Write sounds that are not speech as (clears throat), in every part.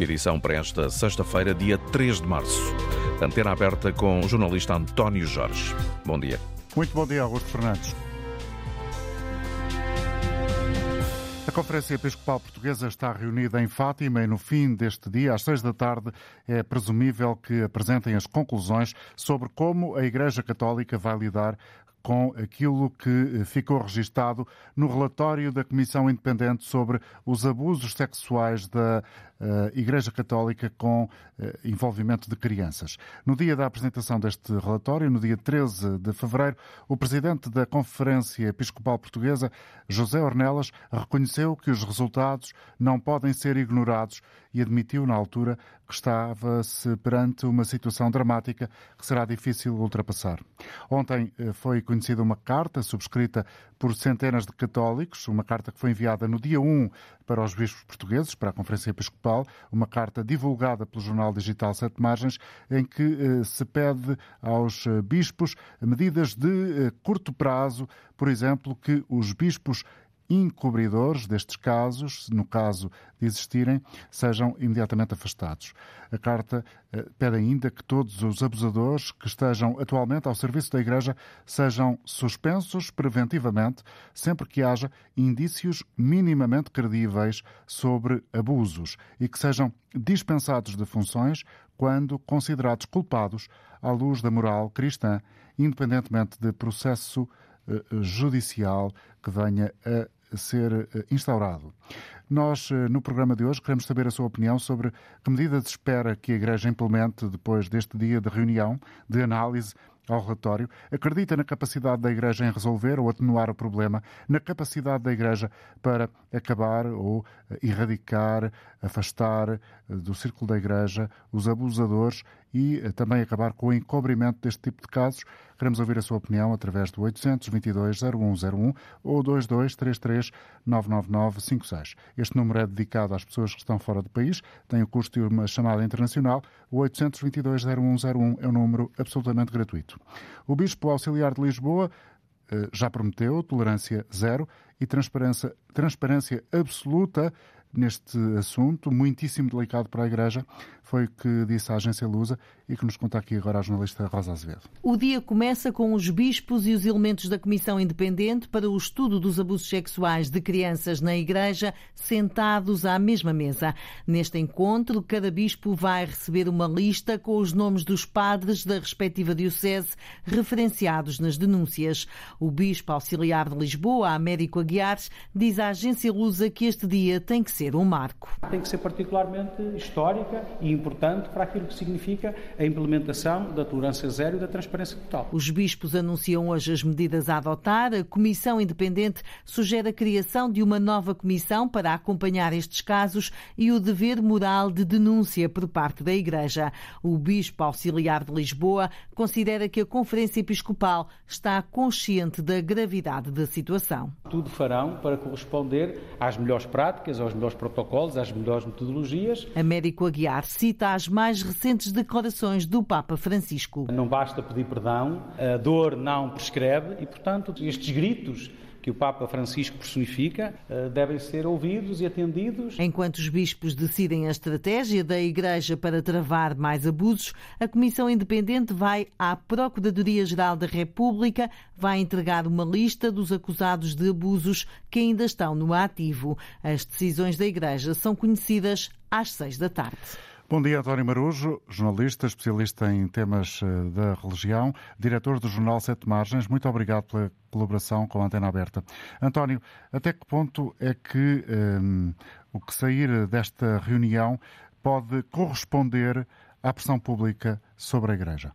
Edição para esta sexta-feira, dia 3 de março. Antena aberta com o jornalista António Jorge. Bom dia. Muito bom dia, Augusto Fernandes. A Conferência Episcopal Portuguesa está reunida em Fátima e no fim deste dia, às seis da tarde, é presumível que apresentem as conclusões sobre como a Igreja Católica vai lidar com aquilo que ficou registado no relatório da Comissão Independente sobre os abusos sexuais da uh, Igreja Católica com uh, envolvimento de crianças. No dia da apresentação deste relatório, no dia 13 de fevereiro, o presidente da Conferência Episcopal Portuguesa, José Ornelas, reconheceu que os resultados não podem ser ignorados e admitiu na altura que estava-se perante uma situação dramática que será difícil ultrapassar. Ontem eh, foi conhecida uma carta subscrita por centenas de católicos, uma carta que foi enviada no dia 1 para os bispos portugueses, para a Conferência Episcopal, uma carta divulgada pelo jornal digital Sete Margens, em que eh, se pede aos eh, bispos medidas de curto prazo, por exemplo, que os bispos encobridores destes casos, no caso de existirem, sejam imediatamente afastados. A Carta eh, pede ainda que todos os abusadores que estejam atualmente ao serviço da Igreja sejam suspensos preventivamente sempre que haja indícios minimamente credíveis sobre abusos e que sejam dispensados de funções quando considerados culpados à luz da moral cristã, independentemente de processo eh, judicial que venha a ser eh, instaurado. Nós, eh, no programa de hoje, queremos saber a sua opinião sobre que medidas espera que a Igreja implemente depois deste dia de reunião, de análise ao relatório, acredita na capacidade da Igreja em resolver ou atenuar o problema, na capacidade da Igreja para acabar ou eh, erradicar, afastar do círculo da Igreja os abusadores e também acabar com o encobrimento deste tipo de casos. Queremos ouvir a sua opinião através do 822-0101 ou 2233-99956. Este número é dedicado às pessoas que estão fora do país, tem o custo de uma chamada internacional. O 822-0101 é um número absolutamente gratuito. O Bispo Auxiliar de Lisboa eh, já prometeu tolerância zero e transparência, transparência absoluta neste assunto, muitíssimo delicado para a Igreja, foi o que disse a agência Lusa e que nos conta aqui agora a jornalista Rosa Azevedo. O dia começa com os bispos e os elementos da Comissão Independente para o estudo dos abusos sexuais de crianças na Igreja sentados à mesma mesa. Neste encontro, cada bispo vai receber uma lista com os nomes dos padres da respectiva diocese referenciados nas denúncias. O bispo auxiliar de Lisboa, Américo Aguiar, diz à agência Lusa que este dia tem que ser um marco. Tem que ser particularmente histórica e importante para aquilo que significa a implementação da tolerância zero e da transparência total. Os bispos anunciam hoje as medidas a adotar. A Comissão Independente sugere a criação de uma nova comissão para acompanhar estes casos e o dever moral de denúncia por parte da Igreja. O bispo auxiliar de Lisboa considera que a Conferência Episcopal está consciente da gravidade da situação. Tudo farão para corresponder às melhores práticas, aos melhores protocolos, às melhores metodologias. Américo Aguiar cita as mais recentes declarações do Papa Francisco. Não basta pedir perdão, a dor não prescreve e, portanto, estes gritos que o Papa Francisco personifica eh, devem ser ouvidos e atendidos. Enquanto os bispos decidem a estratégia da Igreja para travar mais abusos, a Comissão Independente vai à Procuradoria-Geral da República, vai entregar uma lista dos acusados de abusos que ainda estão no ativo. As decisões da Igreja são conhecidas às seis da tarde. Bom dia, António Marujo, jornalista, especialista em temas eh, da religião, diretor do jornal Sete Margens. Muito obrigado pela colaboração com a Antena Aberta. António, até que ponto é que um, ehm, o que sair desta reunião pode corresponder à pressão pública sobre a Igreja?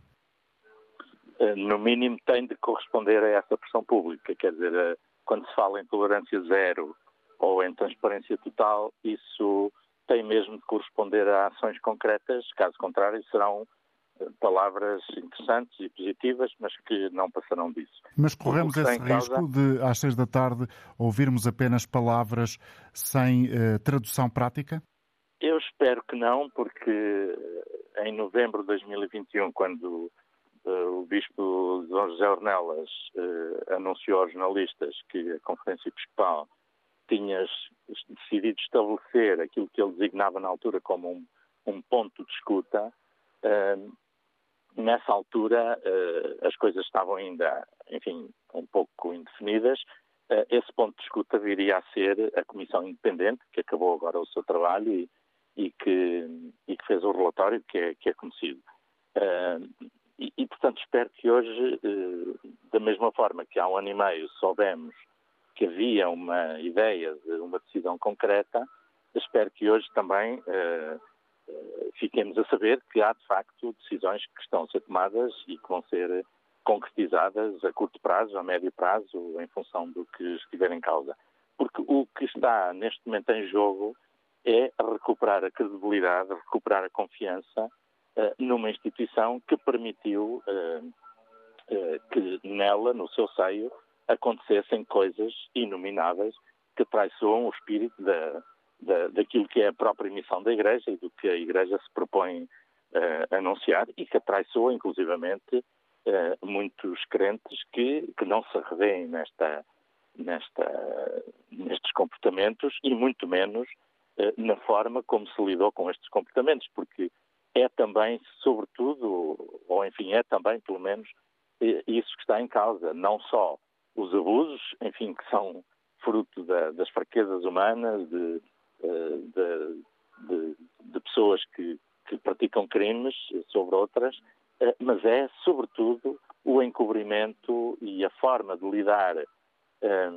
Eh, no mínimo tem de corresponder a essa pressão pública. Quer dizer, eh, quando se fala em tolerância zero ou em transparência total, isso tem mesmo de corresponder a ações concretas, caso contrário serão eh, palavras interessantes e positivas, mas que não passarão disso. Mas corremos esse risco causa... de, às seis da tarde, ouvirmos apenas palavras sem uh, tradução prática? Eu espero que não, porque eh, em novembro de 2021, quando uh, o Bispo Dom José Ornelas anunciou aos jornalistas que a Conferência Episcopal tinha decidido estabelecer aquilo que ele designava na altura como um, um ponto de escuta, nessa altura as coisas estavam ainda, enfim, um pouco indefinidas. esse ponto de escuta viria a ser a Comissão Independente, que acabou agora o seu trabalho e, e, que, e que, fez o relatório que é, que é conhecido. E, e, portanto, espero que hoje, da mesma forma que há um ano e meio soubemos que havia uma ideia de uma decisão concreta, espero que hoje também uh, uh, fiquemos a saber que há, de facto, decisões que estão a ser tomadas e que vão ser concretizadas a curto prazo, a médio prazo, em função do que estiver em causa. Porque o que está neste momento em jogo é recuperar a credibilidade, recuperar a confiança uh, numa instituição que permitiu que nela, no seu seio, acontecessem coisas inomináveis que traiçoam o espírito da, da, daquilo que é a própria missão da Igreja e do que a Igreja se propõe uh, anunciar e que traiçoa, inclusivamente, uh, muitos crentes que, que não se revêem nesta, nesta, nestes comportamentos e muito menos uh, na forma como se lidou com estes comportamentos, porque é também, sobretudo, ou enfim, é também, pelo menos, isso que está em causa, não só os abusos, enfim, que são fruto da, das fraquezas humanas, de, eh, de, de, de pessoas que, que, praticam crimes sobre outras, eh, mas é, sobretudo, o encobrimento e a forma de lidar um, eh,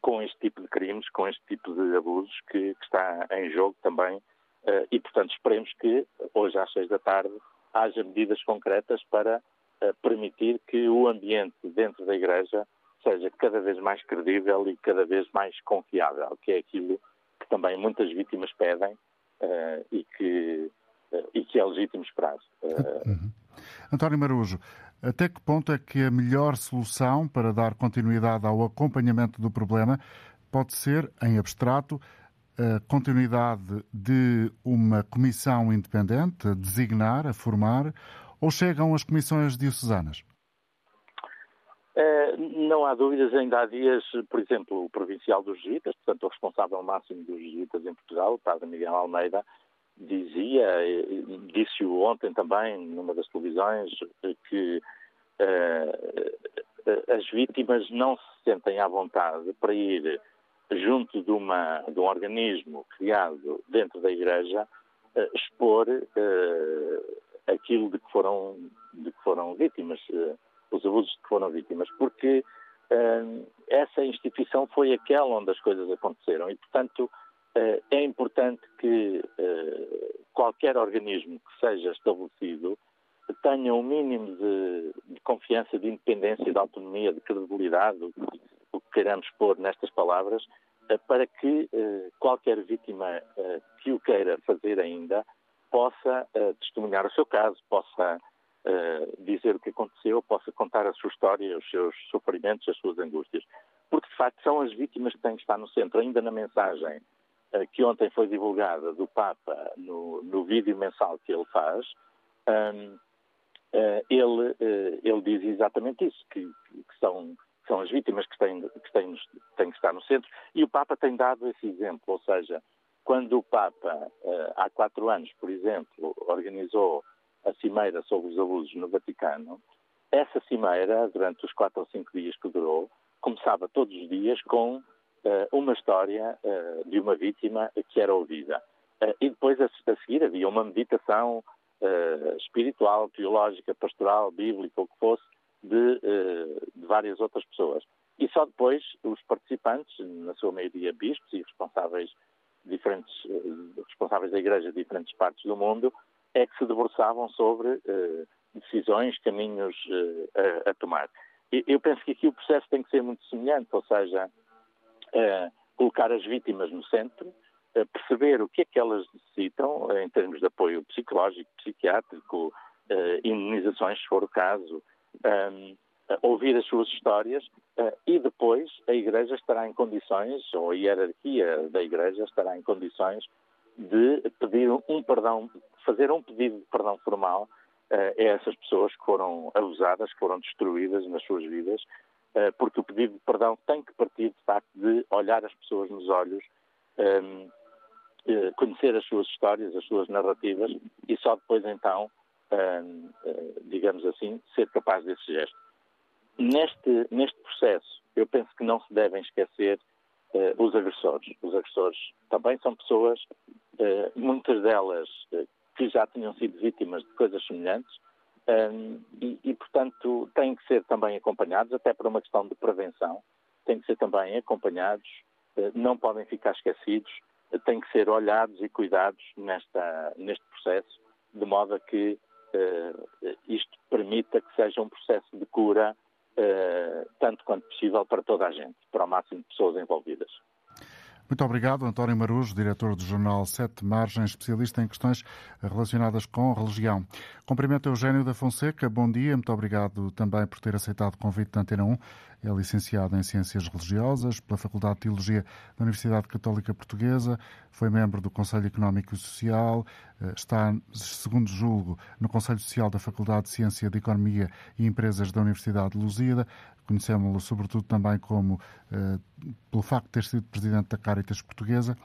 com este tipo de crimes, com este tipo de abusos que, que está em jogo também. Uh, e, portanto, esperemos que hoje às seis da tarde haja medidas concretas para uh, permitir que o ambiente dentro da Igreja seja cada vez mais credível e cada vez mais confiável, que é aquilo que também muitas vítimas pedem uh, e, que, uh, e que é legítimo esperar. Uh... Uhum. António Marujo, até que ponto é que a melhor solução para dar continuidade ao acompanhamento do problema pode ser, em abstrato, a continuidade de uma comissão independente a designar, a formar, ou chegam as comissões diocesanas? Uh, não há dúvidas, ainda há dias, por exemplo, o provincial dos jesuítas, portanto o responsável máximo dos jesuítas em Portugal, o padre Miguel Almeida, dizia, disse-o ontem também numa das televisões, que uh, as vítimas não se sentem à vontade para ir junto de, uma, de um organismo criado dentro da Igreja uh, expor aquilo de que foram, de que foram vítimas os abusos que foram vítimas, porque uh, essa instituição foi aquela onde as coisas aconteceram e, portanto, uh, é importante que uh, qualquer organismo que seja estabelecido tenha um mínimo de, de, confiança, de independência, de autonomia, de credibilidade, o, que queiramos pôr nestas palavras, para que qualquer vítima que o queira fazer ainda possa testemunhar o seu caso, possa uh, dizer o que aconteceu, possa contar a sua história, os seus sofrimentos, as suas angústias. Porque, de facto, são as vítimas que têm que estar no centro. Ainda na mensagem uh, que ontem foi divulgada do Papa, no, no vídeo mensal que ele faz, um, uh, eh, ele, ele diz exatamente isso, que, que são são as vítimas que têm, que, têm, têm que estar no centro, e o Papa tem dado esse exemplo, ou seja, quando o Papa, há quatro anos, por exemplo, organizou a cimeira sobre os abusos no Vaticano, essa cimeira, durante os quatro ou cinco dias que durou, começava todos os dias com uh, uma história uh, de uma vítima que era ouvida. Uh, e depois, a, a, seguir, havia uma meditação espiritual, teológica, pastoral, bíblica, o que fosse, de, de, várias outras pessoas. E só depois os participantes, na sua maioria bispos e responsáveis, diferentes, responsáveis da Igreja de diferentes partes do mundo, é que se debruçavam sobre uh, decisões, caminhos uh, a, a, tomar. E, eu penso que aqui o processo tem que ser muito semelhante, ou seja, uh, colocar as vítimas no centro, perceber o que é que elas necessitam em termos de apoio psicológico, psiquiátrico, imunizações, se for o caso, ouvir as suas histórias e depois a Igreja estará em condições, ou a hierarquia da Igreja estará em condições de pedir um perdão, fazer um pedido de perdão formal uh, a essas pessoas que foram abusadas, que foram destruídas nas suas vidas, uh, porque o pedido de perdão tem que partir, de facto, de olhar as pessoas nos olhos um, uh, conhecer as suas histórias, as suas narrativas e só depois então, uh, digamos assim, ser capaz desse gesto. Neste, neste processo, eu penso que não se devem esquecer os agressores. Os agressores também são pessoas, muitas delas que já tinham sido vítimas de coisas semelhantes, um, e, e, portanto, têm que ser também acompanhados, até por uma questão de prevenção, têm que ser também acompanhados, não podem ficar esquecidos, têm que ser olhados e cuidados nesta, neste processo, de modo a que isto permita que seja um processo de cura, tanto quanto possível, para toda a gente, para o máximo de pessoas envolvidas. Muito obrigado, António Marujo, diretor do jornal Sete Margens, especialista em questões relacionadas com religião. Cumprimento Eugênio da Fonseca, bom dia, muito obrigado também por ter aceitado o convite da Antena 1. É licenciado em Ciências Religiosas pela Faculdade de Teologia da Universidade Católica Portuguesa, foi membro do Conselho Económico e Social, eh, está, segundo julgo, no Conselho Social da Faculdade de Ciência de Economia e Empresas da Universidade de Lusíada. Conhecemos-lo sobretudo também como, eh, pelo facto de ter sido presidente da Caritas Portuguesa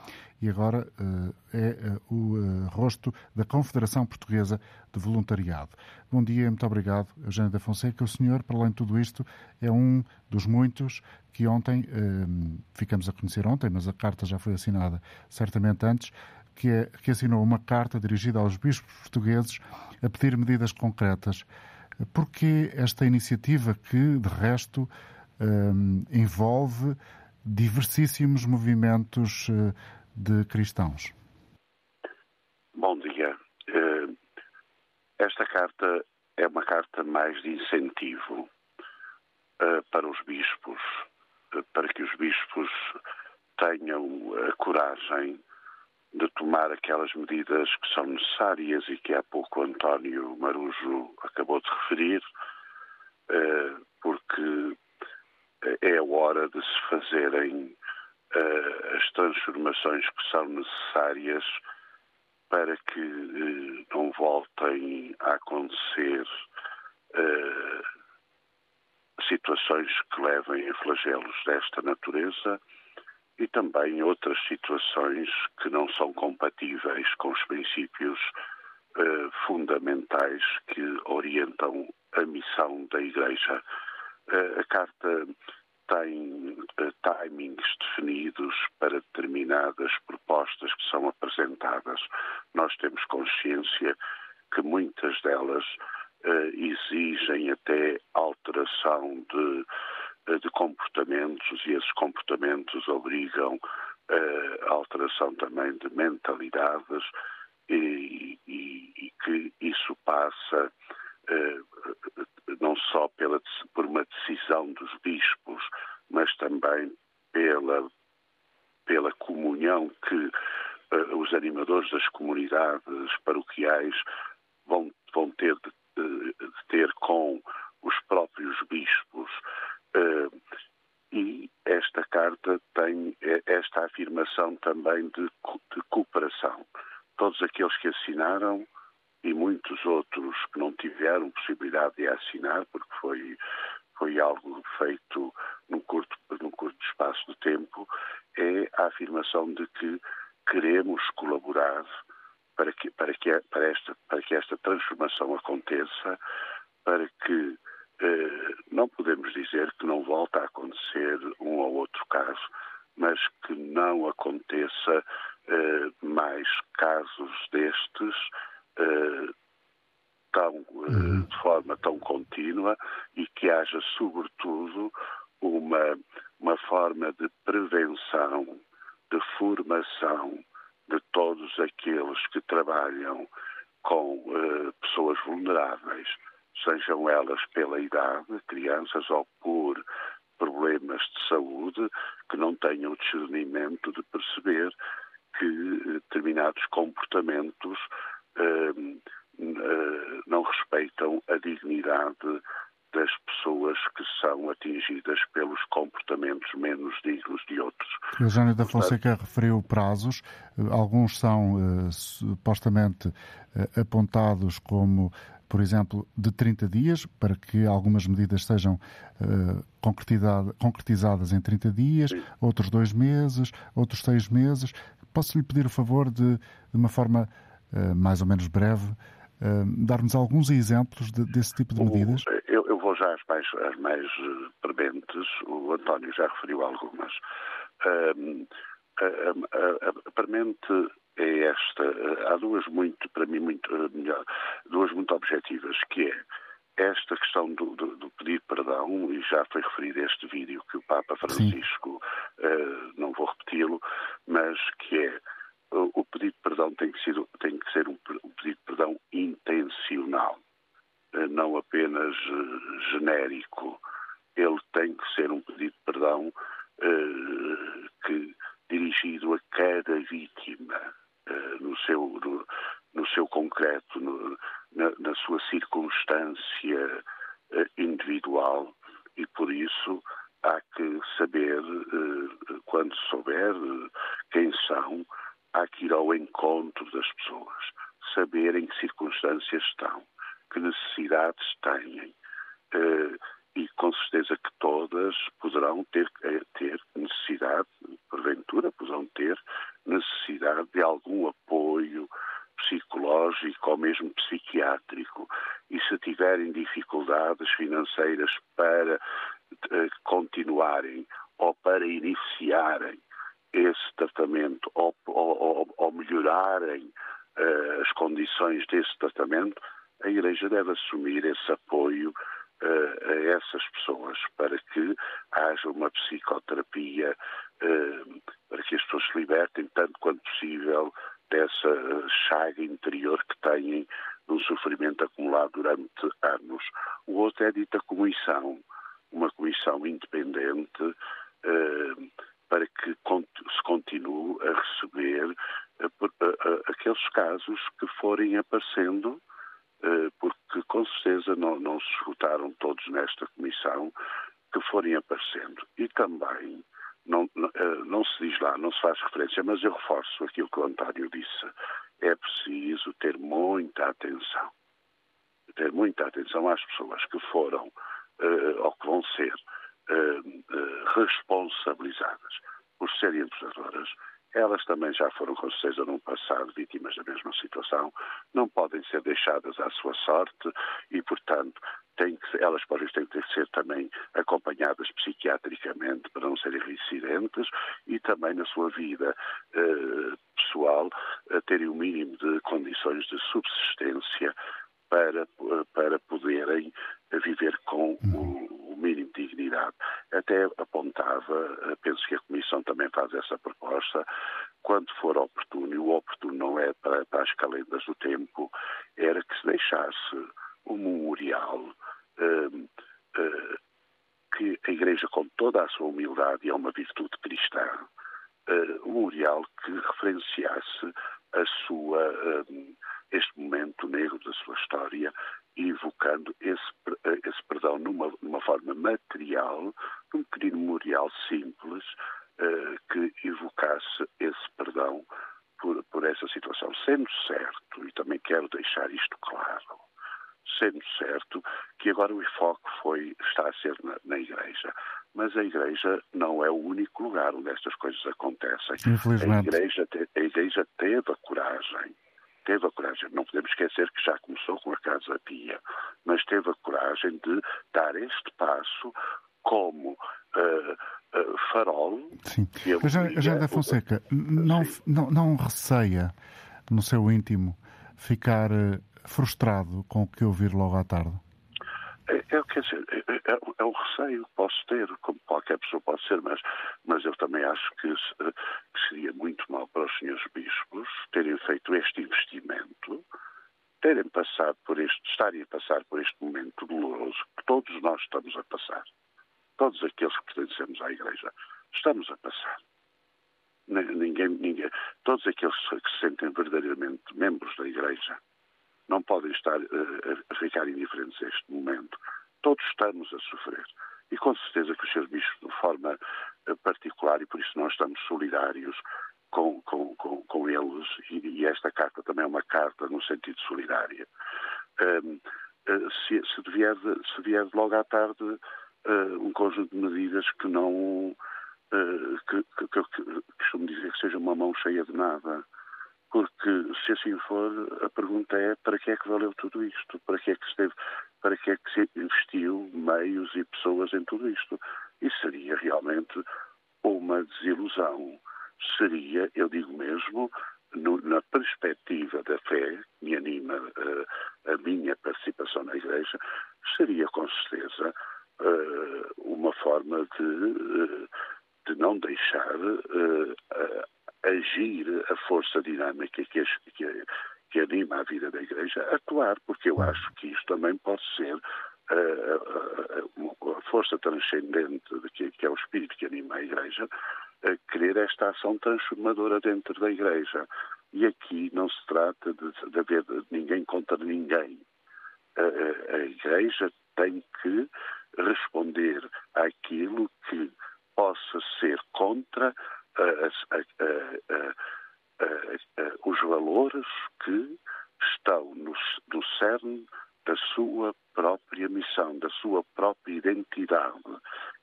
e agora eh, é eh, o eh, rosto da Confederação Portuguesa de Voluntariado. Bom dia muito obrigado, Eugênio da Fonseca. O senhor, para além de tudo isto, é um dos muitos que ontem, ficamos a conhecer ontem, mas a carta já foi assinada certamente antes, que, é, que assinou uma carta dirigida aos bispos portugueses a pedir medidas concretas. Por que esta iniciativa que, de resto, envolve diversíssimos movimentos de cristãos? Bom dia. Eh, esta carta é uma carta mais de incentivo eh, para os bispos, eh, para que os bispos tenham a coragem de tomar aquelas medidas que são necessárias e que há pouco António Marujo acabou de referir, porque é a hora de se fazerem as transformações que são necessárias para que uh, não voltem a acontecer uh, situações que levem a flagelos desta natureza e também outras situações que não são compatíveis com os princípios fundamentais que orientam a missão da Igreja. a Carta tem uh, timings definidos para determinadas propostas que são apresentadas. Nós temos consciência que muitas delas uh, exigem até alteração de, uh, de, comportamentos e esses comportamentos obrigam a alteração também de mentalidades e, e, e que isso passa não só pela, uma decisão dos bispos, mas também pela, pela comunhão que uh, os animadores das comunidades paroquiais vão, vão ter de, de, ter com os próprios bispos. Uh, e esta carta tem esta afirmação também de, de cooperação. Todos aqueles que assinaram e muitos outros que não tiveram possibilidade de assinar, porque foi, foi algo feito num curto, num curto espaço de tempo, é a afirmação de que queremos colaborar para que, para que, para esta, para que esta transformação aconteça, para que eh, não podemos dizer que não volta a acontecer um ou outro caso, mas que não aconteça eh, mais casos destes eh, tão, eh, uhum. de forma tão contínua e que haja, sobretudo, uma, uma forma de prevenção, de formação de todos aqueles que trabalham com uh, pessoas vulneráveis, sejam elas pela idade, crianças, ou por problemas de saúde, que não tenham o discernimento de perceber que determinados comportamentos eh, não respeitam a dignidade das pessoas que são atingidas pelos comportamentos menos dignos de outros. Eugênio da Fonseca referiu prazos, alguns são uh, supostamente uh, apontados como por exemplo, de 30 dias, para que algumas medidas sejam uh, concretizadas em 30 dias, Sim. outros dois meses, outros seis meses. Posso lhe pedir o favor de, de uma forma mais ou menos breve, dar-nos alguns exemplos de, desse tipo de medidas? Eu, eu, vou já às mais, às mais prementes, o António já referiu algumas. a, a, a premente é esta. Há duas muito, para mim, muito melhor, duas muito objetivas, que é esta questão do, do, do pedir perdão, e já foi referido este vídeo que o Papa Francisco, uh, não vou repeti-lo, mas que é o, pedido de perdão tem que ser, tem que ser um, um pedido de perdão intencional, uh, não apenas uh, genérico. Ele tem que ser um pedido de perdão que, dirigido a cada vítima eh, no seu, no, no seu concreto, no, na, na, sua circunstância individual e por isso há que saber, quando souber quem são, há que ir ao encontro das pessoas, saber em que circunstâncias estão, que necessidades têm. e com certeza que todas poderão ter, ter necessidade, porventura, poderão ter necessidade de algum apoio psicológico ou mesmo psiquiátrico e se tiverem dificuldades financeiras para uh, continuarem ou para iniciarem esse tratamento ou, ou, ou melhorarem uh, as condições desse tratamento, a Igreja deve assumir esse apoio uh, a essas pessoas para que haja uma psicoterapia uh, para que as pessoas se libertem tanto quanto possível dessa eh, chaga interior que têm de um sofrimento acumulado durante anos. O outro é a dita comissão, uma comissão independente eh, para que se continue a receber eh, aqueles casos que forem aparecendo, porque com certeza não, não se esgotaram todos nesta comissão, que forem aparecendo. E também não, não, eh, não, se diz lá, não se faz referência, mas eu reforço aquilo que o António disse. É preciso ter muita atenção. Ter muita atenção às pessoas que foram uh, ou que vão ser uh, responsabilizadas por serem abusadoras. Elas também já foram, com certeza, no passado, vítimas da mesma situação, não podem ser deixadas à sua sorte e, portanto, que, elas próprias têm que ser também acompanhadas psiquiatricamente para não serem reincidentes e também na sua vida pessoal terem o mínimo de condições de subsistência para, para poderem viver com o, o, mínimo de dignidade. Até apontava, eh, penso que a Comissão também faz essa proposta, quando for oportuno, e o oportuno não é para, para as calendas do tempo, era que se deixasse um memorial uh, uh, que a Igreja, com toda a sua humildade, é uma virtude cristã, um memorial que referenciasse a sua, este momento negro da sua história, evocando esse, esse perdão numa, numa forma material, num pequeno memorial simples, que evocasse esse perdão por, por essa situação. Sendo certo, e também quero deixar isto claro, sendo certo que agora o enfoque foi, está a ser na, na, Igreja. Mas a Igreja não é o único lugar onde estas coisas acontecem. A Igreja, a Igreja teve a coragem, teve a coragem, não podemos esquecer que já começou com a Casa Pia, mas teve a coragem de dar este passo como uh, uh, farol. Sim. Eugênio da Fonseca, não, não, não receia no seu íntimo ficar uh, frustrado com o que ouvir logo à tarde? É, é, quer dizer, é, é, é o receio que posso ter, como qualquer pessoa pode ser, mas, mas eu também acho que, que seria muito mal para os senhores bispos terem feito este investimento, terem passado por este, estarem a passar por este momento doloroso que todos nós estamos a passar. Todos aqueles que pertencemos à Igreja estamos a passar. Ninguém, ninguém, todos aqueles que se sentem verdadeiramente membros da Igreja não podem estar uh, a ficar indiferentes a este momento. todos estamos a sofrer. E com certeza que os seus bichos, de forma eh, particular, e por isso nós estamos solidários com, com, com, com eles, e, esta carta também é uma carta no sentido solidário. Um, eh, se, se, vier, se vier logo à tarde uh, um conjunto de medidas que não. Uh, que, que, que, que costumo dizer que seja uma mão cheia de nada. Porque, se assim for, a pergunta é para que é que valeu tudo isto? Para que é que se, para que é que se investiu meios e pessoas em tudo isto? Isso seria realmente uma desilusão. Seria, eu digo mesmo, no, na perspectiva da fé que me anima uh, a minha participação na Igreja, seria com certeza uh, uma forma de, uh, de não deixar agir a força dinâmica que, que, que, anima a vida da Igreja atuar, porque eu acho que isto também pode ser a, força transcendente que, que é o espírito que anima a Igreja, a querer esta ação transformadora dentro da Igreja. E aqui não se trata de, de haver ninguém contra ninguém. A, a, a Igreja tem que responder àquilo que possa ser contra os valores que estão no, no cerne da sua própria missão, da sua própria identidade.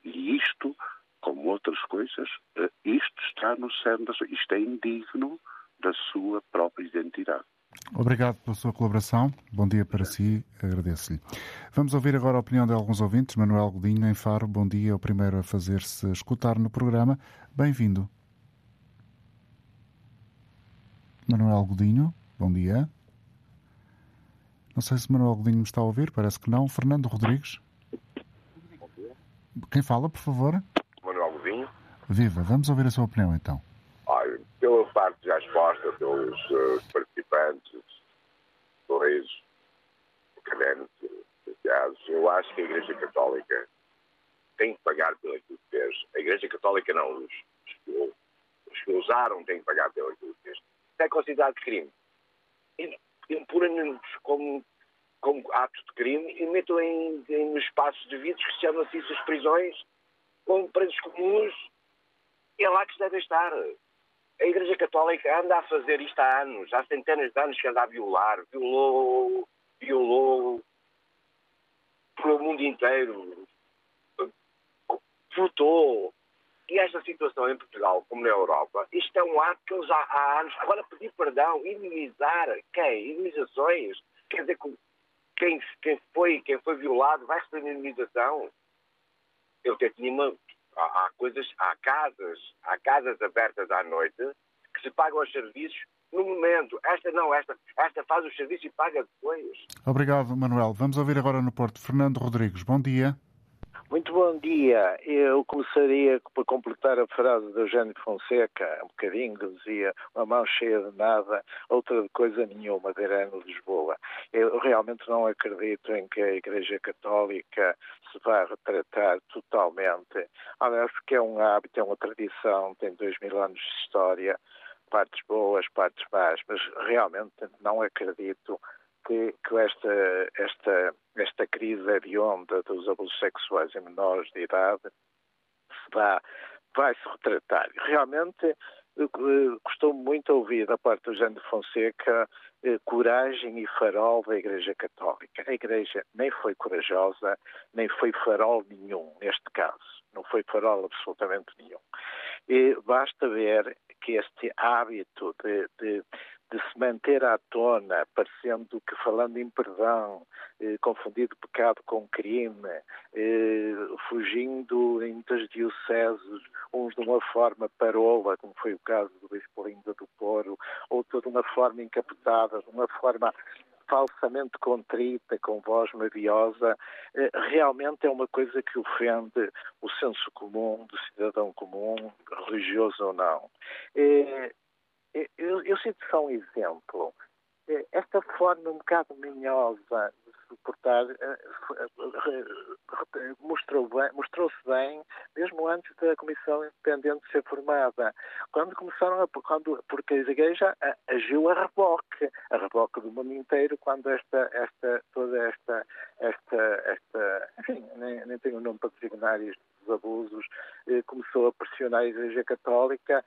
E isto, como outras coisas, eh, isto está no cerne, da sua, isto é indigno da sua própria identidade. Obrigado pela sua colaboração. Bom dia para si. Agradeço-lhe. Vamos ouvir agora a opinião de alguns ouvintes. Manuel Godinho, em Faro. Bom dia. É o primeiro a fazer-se escutar no programa. Bem-vindo. Manuel Godinho, bom dia. Não sei se Manuel Godinho me está a ouvir, parece que não. Fernando Rodrigues. Bom dia. Quem fala, por favor? Manuel Godinho. Viva, vamos ouvir a sua opinião então. Olha, pela parte já exposta pelos uh, participantes, dois académicos, eu acho que a Igreja Católica tem que pagar pelo que fez. A Igreja Católica não, os, os, os que usaram têm que pagar pelo que fez. É considerado crime. Impurem-nos como, como ato de crime e metam em, em espaços de vidros que se chamam assim as prisões, com presos comuns, e é lá que se deve estar. A Igreja Católica anda a fazer isto há anos, há centenas de anos que anda a violar, violou, violou pelo mundo inteiro, votou. E esta situação em Portugal, como na Europa, isto é um ato que eles há, há anos. Agora, pedir perdão, indemnizar quem? Indemnizações? Quer dizer, quem, quem, foi, quem foi violado vai receber indemnização? Eu até tinha uma, há, coisas, há casas, há casas abertas à noite que se pagam os serviços no momento. Esta não, esta, esta faz o serviço e paga depois. Obrigado, Manuel. Vamos ouvir agora no Porto Fernando Rodrigues. Bom dia. Muito bom dia. Eu começaria por completar a frase do Eugênio Fonseca, um bocadinho, dizia uma mão cheia de nada, outra de coisa nenhuma, Verano Lisboa. Eu realmente não acredito em que a Igreja Católica se vá retratar totalmente. Aliás, que é um hábito, é uma tradição, tem dois mil anos de história, partes boas, partes más, mas realmente não acredito que, que esta, esta, esta crise hedionda dos abusos sexuais em menores de idade dá, vai se retratar. Realmente gostou eh, muito ouvir da parte do de Fonseca eh, coragem e farol da Igreja Católica. A Igreja nem foi corajosa, nem foi farol nenhum neste caso. Não foi farol absolutamente nenhum. E basta ver que este hábito de, de de se manter à tona, parecendo que falando em perdão, eh, confundido pecado com crime, eh, fugindo em muitas dioceses, uns de uma forma parola, como foi o caso do Bispo Linda do Poro, outro de uma forma encapetada, de uma forma falsamente contrita, com voz maviosa, eh, realmente é uma coisa que ofende o senso comum do cidadão comum, religioso ou não. Eu, eu cito só um exemplo. Eh, esta forma um bocado minhosa de suportar eh, eh, mostrou-se mostrou bem mesmo antes da Comissão Independente ser formada. Quando começaram a, quando, porque a Igreja agiu a reboque, a reboque do mundo inteiro, quando esta, esta, toda esta, esta, esta, tem o nome para designar estes abusos, eh, começou a pressionar a Igreja Católica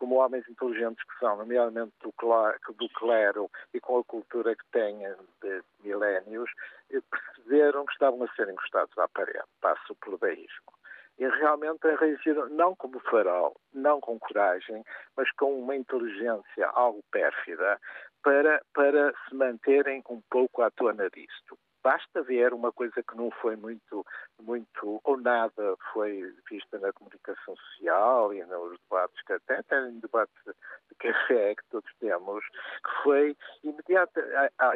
como homens inteligentes que são, nomeadamente do clero, do clero e com a cultura que têm de milénios, perceberam que estavam a ser encostados à parede, passo pelo deísmo. E realmente reagiram não como farol, não com coragem, mas com uma inteligência algo pérfida para, para se manterem um pouco à tona disto. Basta ver uma coisa que não foi muito, muito ou nada foi vista na comunicação social e nos debates, que até, até em debates de café que todos temos, que foi imediata,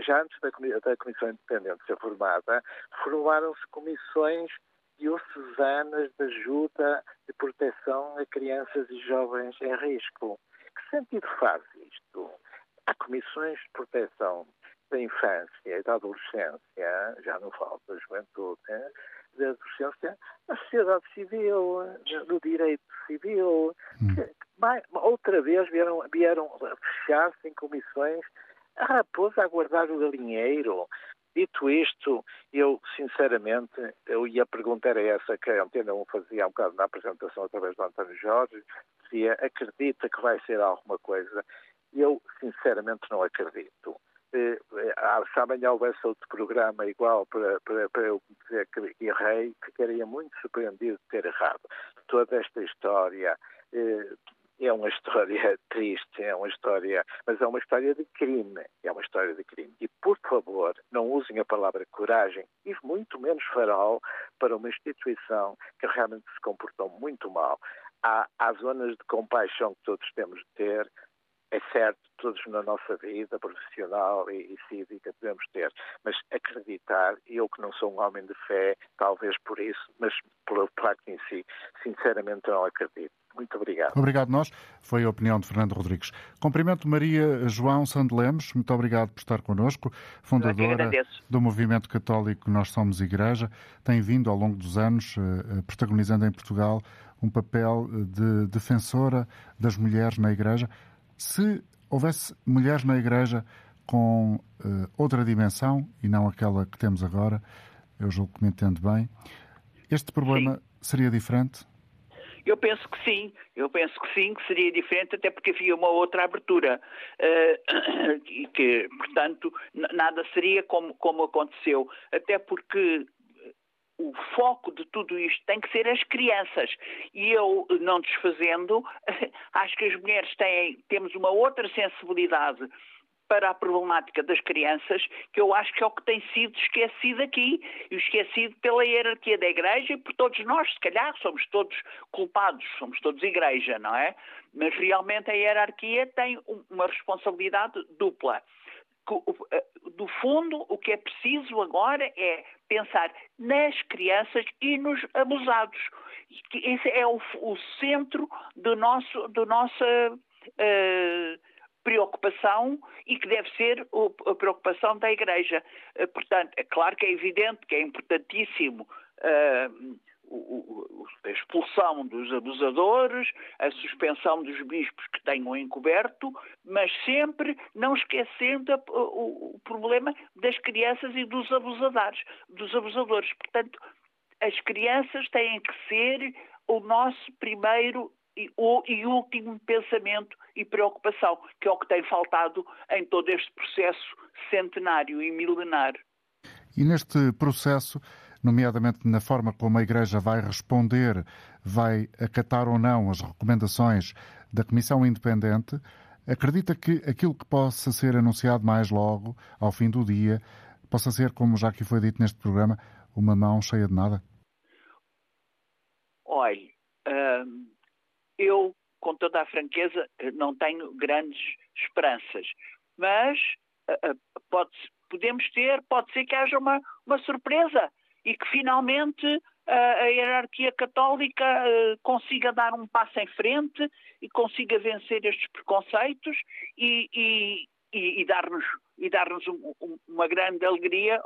já antes da, da Comissão Independente ser formada, formaram-se comissões diocesanas de ajuda e proteção a crianças e jovens em risco. Que sentido faz isto? Há comissões de proteção da infância e da adolescência, já não falo da juventude, da adolescência, na sociedade civil, no direito civil. Hum. Que, outra vez vieram, vieram fechar-se em comissões a raposa a guardar o galinheiro. Dito isto, eu, sinceramente, eu ia perguntar a essa que a Antena 1 fazia um bocado na apresentação através do António Jorge, dizia, acredita que vai ser alguma coisa? Eu, sinceramente, não acredito. Se amanhã houvesse outro programa igual para, para, para eu dizer que errei, ficaria muito surpreendido de ter errado. Toda esta história eh, é uma história (laughs) triste, é uma história, mas é uma história de crime, é uma história de crime. E, por favor, não usem a palavra coragem e muito menos farol para uma instituição que realmente se comportou muito mal. Há, há zonas de compaixão que todos temos de ter, é certo, todos na nossa vida profissional e, e, cívica devemos ter, mas acreditar, eu que não sou um homem de fé, talvez por isso, mas pelo facto em si, sinceramente não acredito. Muito obrigado. Obrigado nós. Foi a opinião de Fernando Rodrigues. Cumprimento Maria João Sandelemos. Muito obrigado por estar connosco. Fundadora do Movimento Católico Nós Somos Igreja. Tem vindo ao longo dos anos, eh, eh, protagonizando em Portugal, um papel de defensora das mulheres na Igreja. Se houvesse mulheres na Igreja com uh, outra dimensão e não aquela que temos agora, eu julgo que me entendo bem, este problema sim. seria diferente? Eu penso que sim, eu penso que sim, que seria diferente, até porque havia uma outra abertura. Uh, e (clears throat) que, portanto, nada seria como, como aconteceu. Até porque o foco de tudo isto tem que ser as crianças. E eu, não desfazendo, (laughs) acho que as mulheres têm, temos uma outra sensibilidade para a problemática das crianças, que eu acho que é o que tem sido esquecido aqui, e esquecido pela hierarquia da Igreja e por todos nós, se calhar, somos todos culpados, somos todos Igreja, não é? Mas realmente a hierarquia tem uma responsabilidade dupla. Eh, do fundo, o que é preciso agora é pensar nas crianças e nos abusados. Esse é o, o centro do nosso, do nossa uh, preocupação e que deve ser a preocupação da Igreja. Uh, portanto, é claro que é evidente que é importantíssimo uh, a expulsão dos abusadores, a suspensão dos bispos que tenham encoberto, mas sempre não esquecendo o, problema das crianças e dos abusadores, dos abusadores. Portanto, as crianças têm que ser o nosso primeiro e, o, e último pensamento e preocupação, que é o que tem faltado em todo este processo centenário e milenar. E neste processo nomeadamente na forma como a Igreja vai responder, vai acatar ou não as recomendações da Comissão Independente, acredita que aquilo que possa ser anunciado mais logo, ao fim do dia, possa ser, como já aqui foi dito neste programa, uma mão cheia de nada? Olhe, hum, eu, com toda a franqueza, não tenho grandes esperanças, mas uh, uh, pode, podemos ter, pode ser que haja uma, uma surpresa e que finalmente a hierarquia católica consiga dar um passo em frente e consiga vencer estes preconceitos e, e, e, e dar-nos e dar-nos um, um, uma grande alegria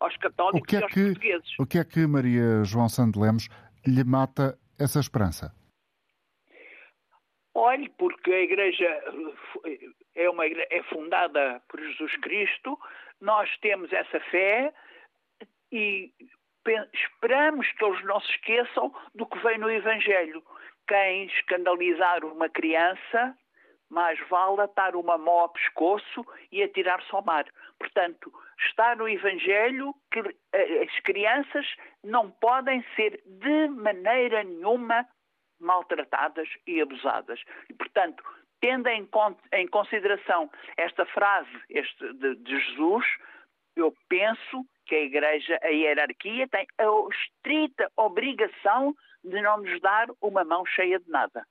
aos católicos é e aos que, portugueses. O que é que Maria João Sandelemos lhe mata essa esperança? Olhe, porque a Igreja é, uma, é fundada por Jesus Cristo, nós temos essa fé, e esperamos que eles não se esqueçam do que vem no Evangelho. Quem escandalizar uma criança, mais vale atar uma mão ao pescoço e atirar-se ao mar. Portanto, está no Evangelho que eh, as crianças não podem ser de maneira nenhuma maltratadas e abusadas. E, portanto, tendo em, consideração esta frase este, de, de Jesus, eu penso que a Igreja, a hierarquia, tem a estrita obrigação de não nos dar uma mão cheia de nada.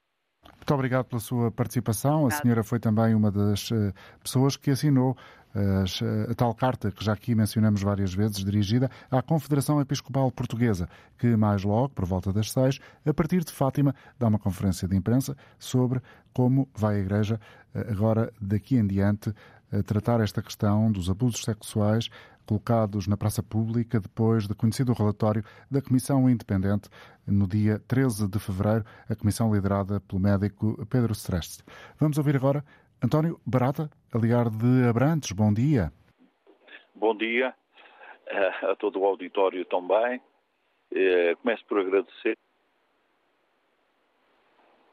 Muito obrigado pela sua participação. A senhora foi também uma das eh, pessoas que assinou eh, a tal carta que já aqui mencionamos várias vezes, dirigida à Confederação Episcopal Portuguesa, que mais logo, por volta das seis, a partir de Fátima, dá uma conferência de imprensa sobre como vai a Igreja eh, agora, daqui em diante, tratar esta questão dos abusos sexuais colocados na praça pública depois de conhecido o relatório da Comissão Independente no dia 13 de fevereiro, a comissão liderada pelo médico Pedro Streste. Vamos ouvir agora António Barata, a ligar de Abrantes. Bom dia. Bom dia uh, a todo o auditório também. Uh, começo por agradecer.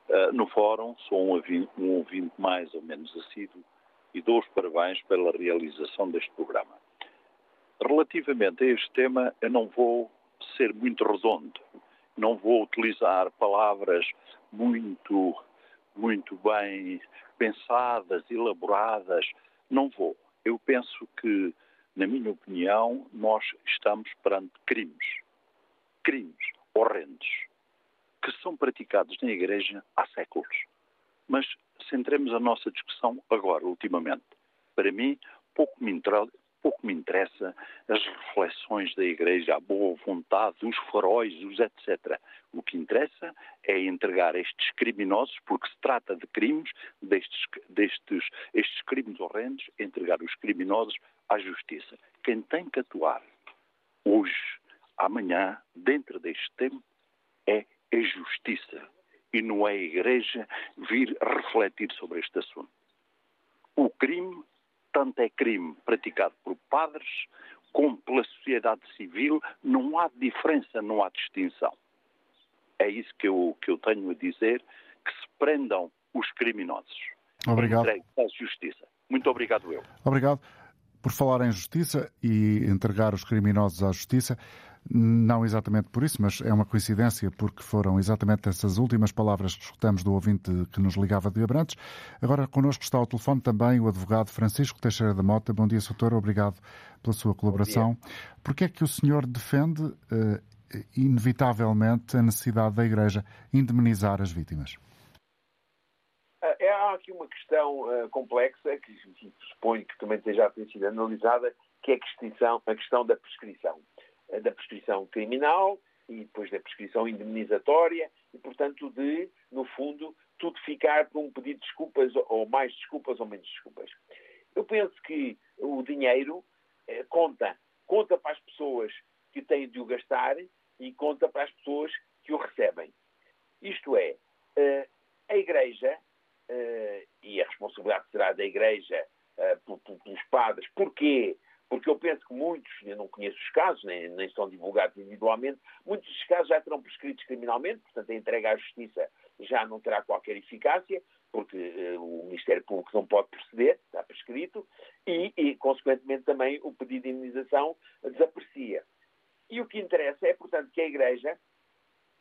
Uh, no fórum, sou um ouvinte mais ou menos assíduo e dou os parabéns pela realização deste programa. Relativamente a este tema, eu não vou ser muito redondo, não vou utilizar palavras muito, muito bem pensadas, elaboradas, não vou. Eu penso que, na minha opinião, nós estamos perante crimes, crimes horrendos, que são praticados na Igreja há séculos. Mas centremos a nossa discussão agora, ultimamente. Para mim, pouco me, pouco me interessa as reflexões da Igreja, a boa vontade, os faróis, os etc. O que interessa é entregar estes criminosos, porque se trata de crimes, destes, destes estes crimes horrendos, entregar os criminosos à justiça. Quem tem que atuar hoje, amanhã, dentro deste tempo, é a justiça e não é a Igreja vir refletir sobre este assunto. O crime tanto é crime praticado por padres como pela sociedade civil, não há diferença, não há distinção. É isso que eu, que eu tenho a dizer, que se prendam os criminosos. Obrigado. à justiça. Muito obrigado eu. Obrigado por falar em justiça e entregar os criminosos à justiça. Não exatamente por isso, mas é uma coincidência, porque foram exatamente essas últimas palavras que escutamos do ouvinte que nos ligava de Abrantes. Agora connosco está ao telefone também o advogado Francisco Teixeira da Mota. Bom dia, doutor. Obrigado pela sua colaboração. Por que é que o senhor defende, uh, inevitavelmente, a necessidade da Igreja indemnizar as vítimas? Há aqui uma questão uh, complexa, que suponho que também já tenha sido analisada, que é a, a questão da prescrição da prescrição criminal e depois da prescrição indemnizatória e, portanto, de, no fundo, tudo ficar por um pedido de desculpas ou mais desculpas ou menos desculpas. Eu penso que o dinheiro eh, conta. Conta para as pessoas que têm de o gastar e conta para as pessoas que o recebem. Isto é, a Igreja, e a responsabilidade será da Igreja eh, pelos padres, porquê? porque eu penso que muitos, eu não conheço os casos, nem, nem são divulgados individualmente, muitos dos casos já terão prescritos criminalmente, portanto a entrega à justiça já não terá qualquer eficácia, porque uh, o Ministério Público não pode proceder, está prescrito, e, e, consequentemente também o pedido de indenização desaprecia. E o que interessa é, portanto, que a Igreja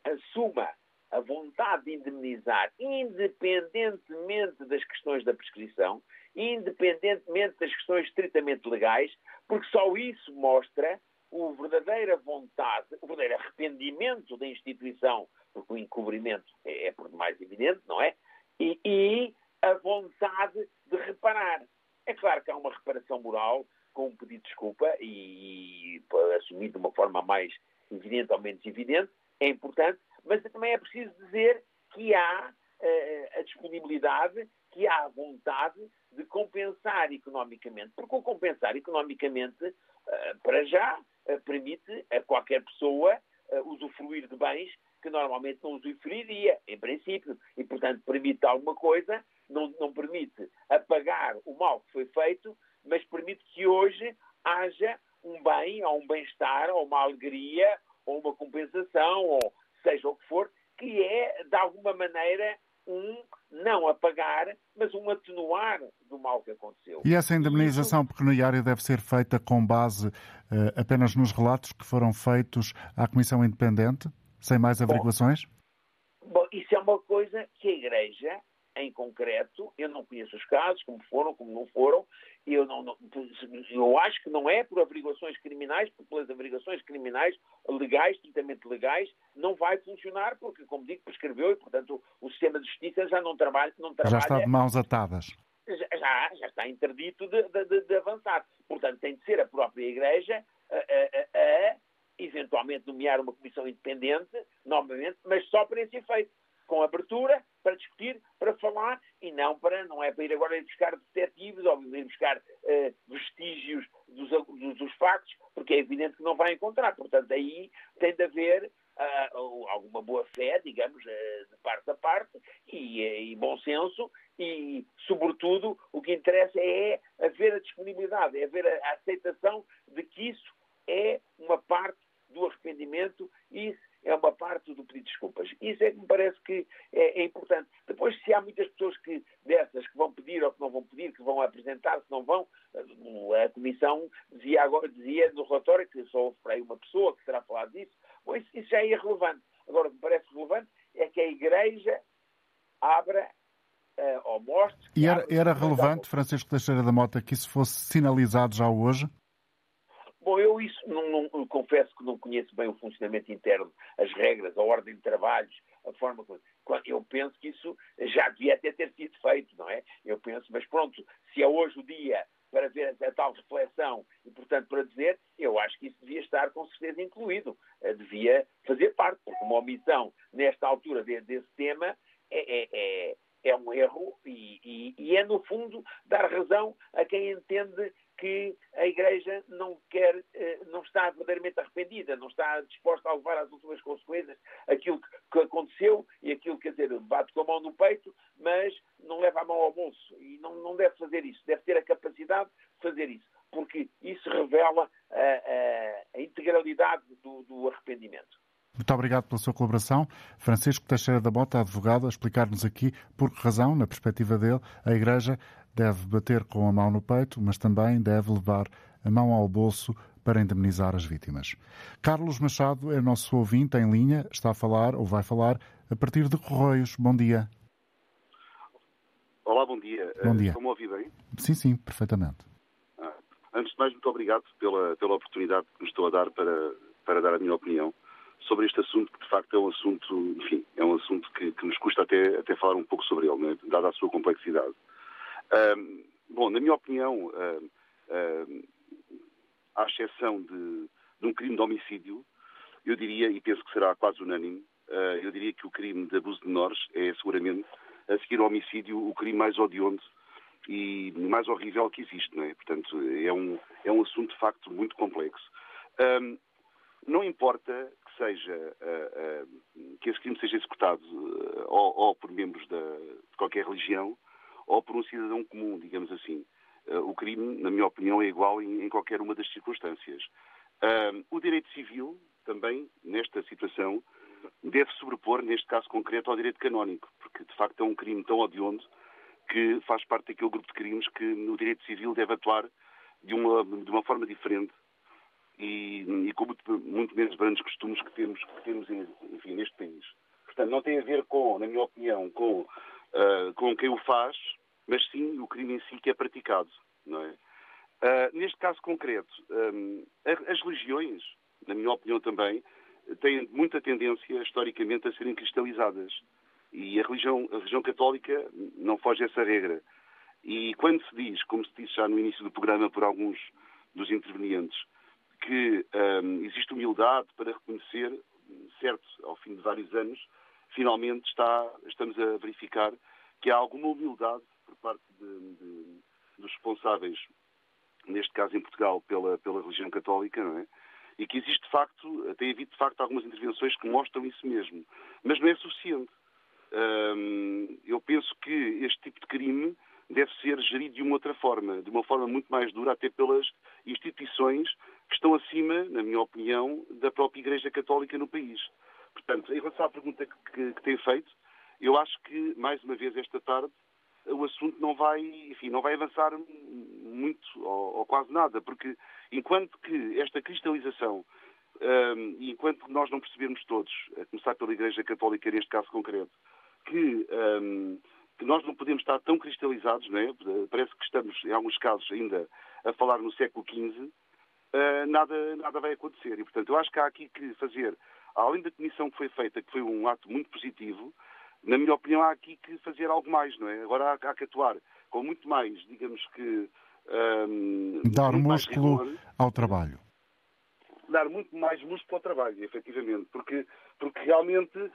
assuma a vontade de indemnizar, independentemente das questões da prescrição, independentemente das questões estritamente legais, porque só isso mostra o verdadeira vontade, o verdadeiro arrependimento da instituição, porque o encobrimento é, é por demais evidente, não é? E, e, a vontade de reparar. É claro que há uma reparação moral com um pedido de desculpa e, e assumido de uma forma mais evidente ou menos evidente, é importante, mas também é preciso dizer que há uh, a disponibilidade, que há a vontade de compensar economicamente, porque o compensar economicamente, uh, para já, uh, permite a qualquer pessoa usufruir de bens que normalmente não usufruiria, em princípio, e portanto permite alguma coisa, não, não permite apagar o mal que foi feito, mas permite que hoje haja um bem, ou um bem-estar, ou uma alegria, uma compensação, ou seja o que for, que é, de alguma maneira, um não apagar, mas um atenuar do mal que aconteceu. E essa indemnização pecuniária deve ser feita com base uh, apenas nos relatos que foram feitos à Comissão Independente, sem mais averiguações? Bom, bom, isso é uma coisa que a Igreja em concreto, eu não conheço os casos, como foram, como não foram, eu, não, não, eu acho que não é por averiguações criminais, porque pelas averiguações criminais, legais, estritamente legais, não vai funcionar, porque, como digo, prescreveu e, portanto, o, sistema de justiça já não trabalha. Não trabalha já está de mãos atadas. Já, já está interdito de, de, de, avançar. Portanto, tem de ser a própria Igreja a, a, a eventualmente nomear uma comissão independente, novamente, mas só para esse efeito com abertura para discutir, para falar e não para não é para ir agora buscar detetives ou ir buscar uh, vestígios dos, dos, dos, factos, porque é evidente que não vai encontrar. Portanto, aí tem de haver uh, alguma boa fé, digamos, uh, de parte a parte e, e, bom senso e, sobretudo, o que interessa é haver a disponibilidade, é haver a, a aceitação de que isso é uma parte do arrependimento e é uma parte do pedido de desculpas. Isso é que me parece que é, é, importante. Depois, se há muitas pessoas que, dessas que vão pedir ou que não vão pedir, que vão apresentar, se não vão, a Comissão dizia, agora, dizia no relatório que só houve para aí uma pessoa que terá falado disso. Bom, isso, isso já é irrelevante. Agora, o que me parece relevante é que a Igreja abra uh, ou mostre. E era, era relevante, Francisco Teixeira da Mota, que isso fosse sinalizado já hoje? Bom, eu isso não, não, confesso que não conheço bem o funcionamento interno, as regras, a ordem de trabalhos, a forma como. Eu penso que isso já devia até ter sido feito, não é? Eu penso, mas pronto, se é hoje o dia para ver a, tal reflexão e, portanto, para dizer, eu acho que isso devia estar com certeza incluído, eh, devia fazer parte, porque uma omissão nesta altura de, desse tema é, é, é, é um erro e, e, e é, no fundo, dar razão a quem entende que a Igreja não quer, eh, não está verdadeiramente arrependida, não está disposta a levar às últimas consequências aquilo que aconteceu e aquilo, quer dizer, bate com a mão no peito, mas não leva a mão ao bolso e não, não deve fazer isso, deve ter a capacidade de fazer isso, porque isso revela a, a, a integralidade do, do arrependimento. Muito obrigado pela sua colaboração. Francisco Teixeira da Bota, advogado, a explicar-nos aqui por que razão, na perspectiva dele, a Igreja deve bater com a mão no peito, mas também deve levar a mão ao bolso para indemnizar as vítimas. Carlos Machado é nosso ouvinte em linha, está a falar ou vai falar a partir de Correios. Bom dia. Olá, bom dia. Bom dia. Estão-me a ouvir bem? Sim, sim, perfeitamente. Ah, antes de mais, muito obrigado pela, pela oportunidade que me estou a dar para, para dar a minha opinião sobre este assunto, que de facto é um assunto, enfim, é um assunto que, que nos custa até, até falar um pouco sobre ele, né? dada a sua complexidade bom, na minha opinião, à exceção de, de, um crime de homicídio, eu diria, e penso que será quase unânime, uh, eu diria que o crime de abuso de menores é seguramente, a seguir ao homicídio, o crime mais odioso e mais horrível que existe, não é? Portanto, é um, é um assunto de facto muito complexo. Um, não importa que seja uh, uh, que esse crime seja executado uh, ou, ou, por membros da, de qualquer religião, ou por um cidadão comum, digamos assim. Uh, o crime, na minha opinião, é igual em, qualquer uma das circunstâncias. O direito civil, também, nesta situação, deve sobrepor, neste caso concreto, ao direito canónico, porque de facto é um crime tão odioso que faz parte daquele grupo de crimes que no direito civil deve atuar de uma, de uma forma diferente e, e com muito, muito, menos grandes costumes que temos, que temos enfim, neste país. Portanto, não tem a ver com, na minha opinião, com, uh, com quem o faz, mas sim o crime em si que é praticado. É? Uh, neste caso concreto, um, as religiões, na minha opinião também, têm muita tendência, historicamente, a serem cristalizadas. E a religião, a religião católica não foge essa regra. E quando se diz, como se disse já no início do programa por alguns dos intervenientes, que um, existe humildade para reconhecer, certo, ao fim de vários anos, finalmente está, estamos a verificar que há alguma humildade por parte de, de, dos responsáveis, neste caso em Portugal, pela, pela religião católica, não é? E que existe de facto, tem havido de facto algumas intervenções que mostram isso mesmo. Mas não é suficiente. Hum, eu penso que este tipo de crime deve ser gerido de uma outra forma, de uma forma muito mais dura, até pelas instituições que estão acima, na minha opinião, da própria Igreja Católica no país. Portanto, em relação à pergunta que, que, que tem feito, eu acho que, mais uma vez, esta tarde, o assunto não vai, enfim, não vai avançar muito ou, ou quase nada, porque enquanto que esta cristalização um, enquanto nós não percebermos todos, a começar pela Igreja Católica neste caso concreto, que, um, que nós não podemos estar tão cristalizados, não é? parece que estamos, em alguns casos, ainda a falar no século XV, uh, nada, nada vai acontecer. E, portanto, eu acho que há aqui que fazer, além da comissão que foi feita, que foi um ato muito positivo, na minha opinião, há aqui que fazer algo mais, não é? Agora há, há que atuar com muito mais, digamos que. Dar músculo ao trabalho. Dar muito mais músculo ao trabalho, efetivamente, porque, porque realmente uh,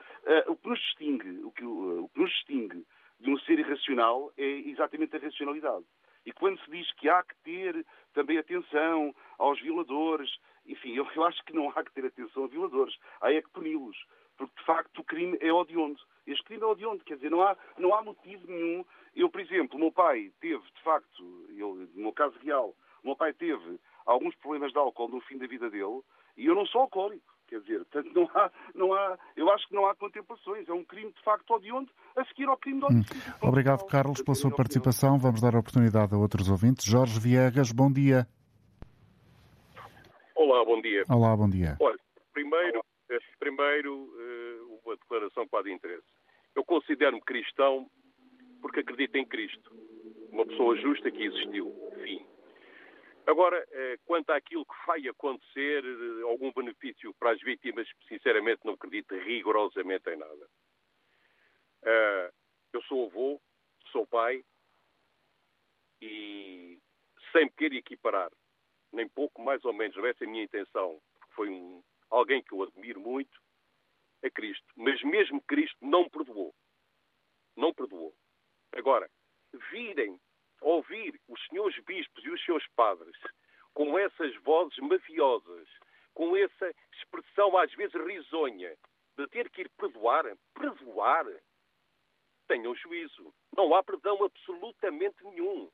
o que nos distingue, o que, uh, o que nos distingue de um ser irracional é exatamente a racionalidade. E quando se diz que há que ter também atenção aos violadores, enfim, eu, eu acho que não há que ter atenção a violadores, há é que puni-los, porque de facto o crime é odioso. Este crime é odioso, quer dizer, não há, não há motivo nenhum. Eu, por exemplo, o meu pai teve, de facto, eu, no meu caso real, o meu pai teve alguns problemas de álcool no fim da vida dele e eu não sou alcoólico. Quer dizer, portanto, não há, não há, eu acho que não há contemplações. É um crime, de facto, odioso a seguir ao crime de. Hum. Obrigado, Carlos, pela sua participação. Vamos dar a oportunidade a outros ouvintes. Jorge Viegas, bom dia. Olá, bom dia. Olá, bom dia. Olha, primeiro, eh, primeiro eh, uma declaração para de interesse. Eu considero-me cristão porque acredito em Cristo, uma pessoa justa que existiu. Fim. Agora, eh, quanto àquilo que vai acontecer, algum benefício para as vítimas, sinceramente não acredito rigorosamente em nada. Eu sou avô, sou pai e sem querer equiparar, nem pouco mais ou menos, não é essa a minha intenção, porque foi um, alguém que eu admiro muito, a Cristo. Mas mesmo Cristo não perdoou. Não perdoou. Agora, virem, ouvir os senhores bispos e os seus padres com essas vozes mafiosas, com essa expressão às vezes risonha, de ter que ir perdoar, perdoar, tenham juízo. Não há perdão absolutamente nenhum.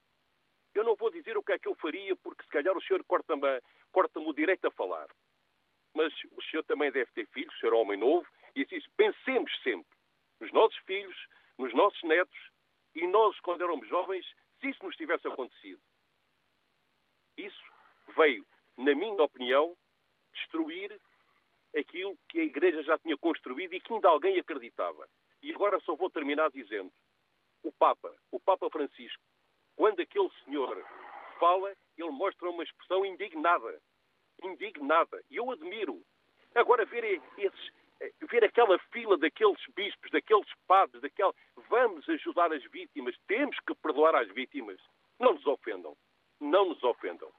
Eu não vou dizer o que é que eu faria, porque se calhar o senhor corta-me corta o direito a falar. Mas o senhor também deve ter filhos, o senhor é homem novo, e assim, pensemos sempre nos nossos filhos, nos nossos netos e nós, quando éramos jovens, se isso nos tivesse acontecido. Isso veio, na minha opinião, destruir aquilo que a Igreja já tinha construído e que ainda alguém acreditava. E agora só vou terminar dizendo: o Papa, o Papa Francisco, quando aquele senhor fala, ele mostra uma expressão indignada. Indignada. E eu admiro. Agora, ver esses, eh, ver aquela fila daqueles bispos, daqueles padres, daquela... vamos ajudar as vítimas, temos que perdoar as vítimas. Não nos ofendam. Não nos ofendam.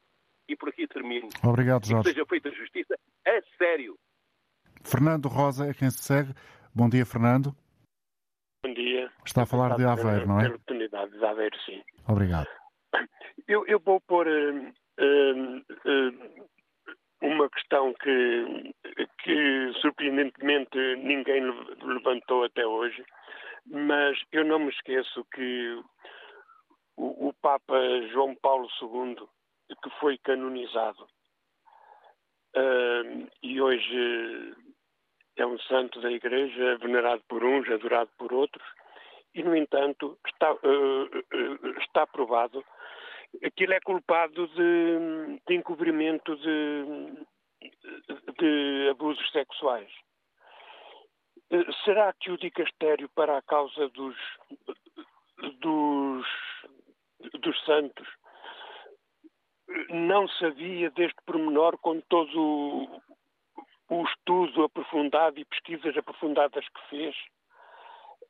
E por aqui termino. Obrigado, Jorge. que seja feita justiça a sério. Fernando Rosa é quem se segue. Bom dia, Fernando. Bom dia. Está a falar de Aveiro, não é? oportunidade de Aveiro, sim. Obrigado. Eu, eu vou pôr uh, uh, uma questão que, que surpreendentemente ninguém levantou até hoje, mas eu não me esqueço que o, o Papa João Paulo II, que foi canonizado, uh, e hoje é um santo da Igreja, venerado por uns, adorado por outros, e, no entanto, está, uh, está provado aquilo é culpado de, de encobrimento de, de abusos sexuais. Eh, será que o dicastério para a causa dos, dos, dos santos não sabia deste pormenor com todo o, estudo aprofundado e pesquisas aprofundadas que fez?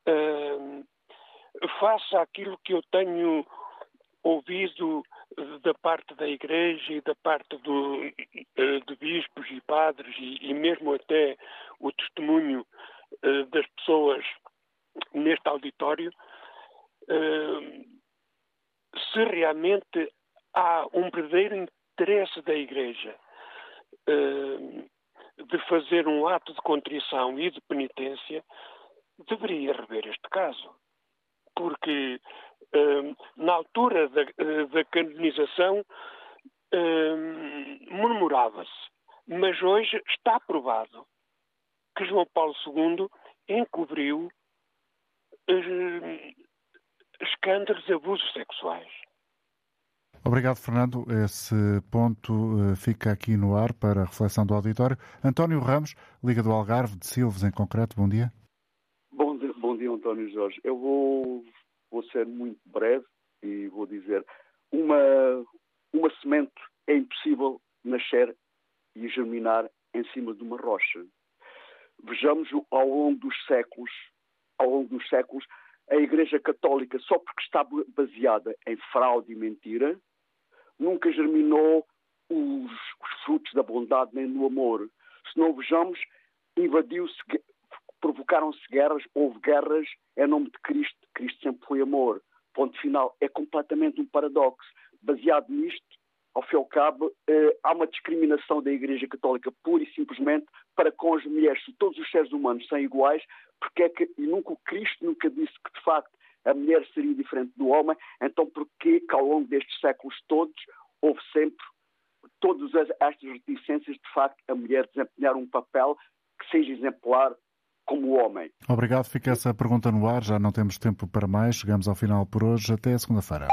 Uh, faça aquilo que eu tenho ouvido da parte da Igreja e da parte do, eh, de bispos e padres e, e mesmo até o testemunho uh, das pessoas neste auditório, uh, se realmente há um verdadeiro interesse da Igreja uh, de fazer um ato de contrição e de penitência, deveria rever este caso. Porque na altura da, da canonização, murmurava-se. Mas hoje está provado que João Paulo II encobriu uh, escândalos de abusos sexuais. Obrigado, Fernando. Esse ponto uh, fica aqui no ar para a reflexão do auditório. António Ramos, Liga do Algarve, de Silves em concreto, bom dia. Bom dia, bom dia António Jorge. Eu vou, vou ser muito breve e vou dizer: uma, uma semente é impossível nascer e germinar em cima de uma rocha. Vejamos ao longo dos séculos, ao longo dos séculos, a Igreja Católica, só porque está baseada em fraude e mentira, nunca germinou os, os frutos da bondade nem do amor. Se não vejamos, invadiu-se, provocaram-se guerras, houve guerras em nome de Cristo. Cristo sempre foi amor. Ponto final. É completamente um paradoxo. Baseado nisto, ao fim e ao cabo, eh, há uma discriminação da Igreja Católica pura e simplesmente para com as mulheres. Se todos os seres humanos são iguais, porque é que, e nunca o Cristo nunca disse que de facto a mulher seria diferente do homem, então porquê que ao longo destes séculos todos houve sempre todas estas reticências de facto a mulher desempenhar um papel que seja exemplar como o homem. Obrigado, fica essa pergunta no ar, já não temos tempo para mais, chegamos ao final por hoje, até segunda-feira.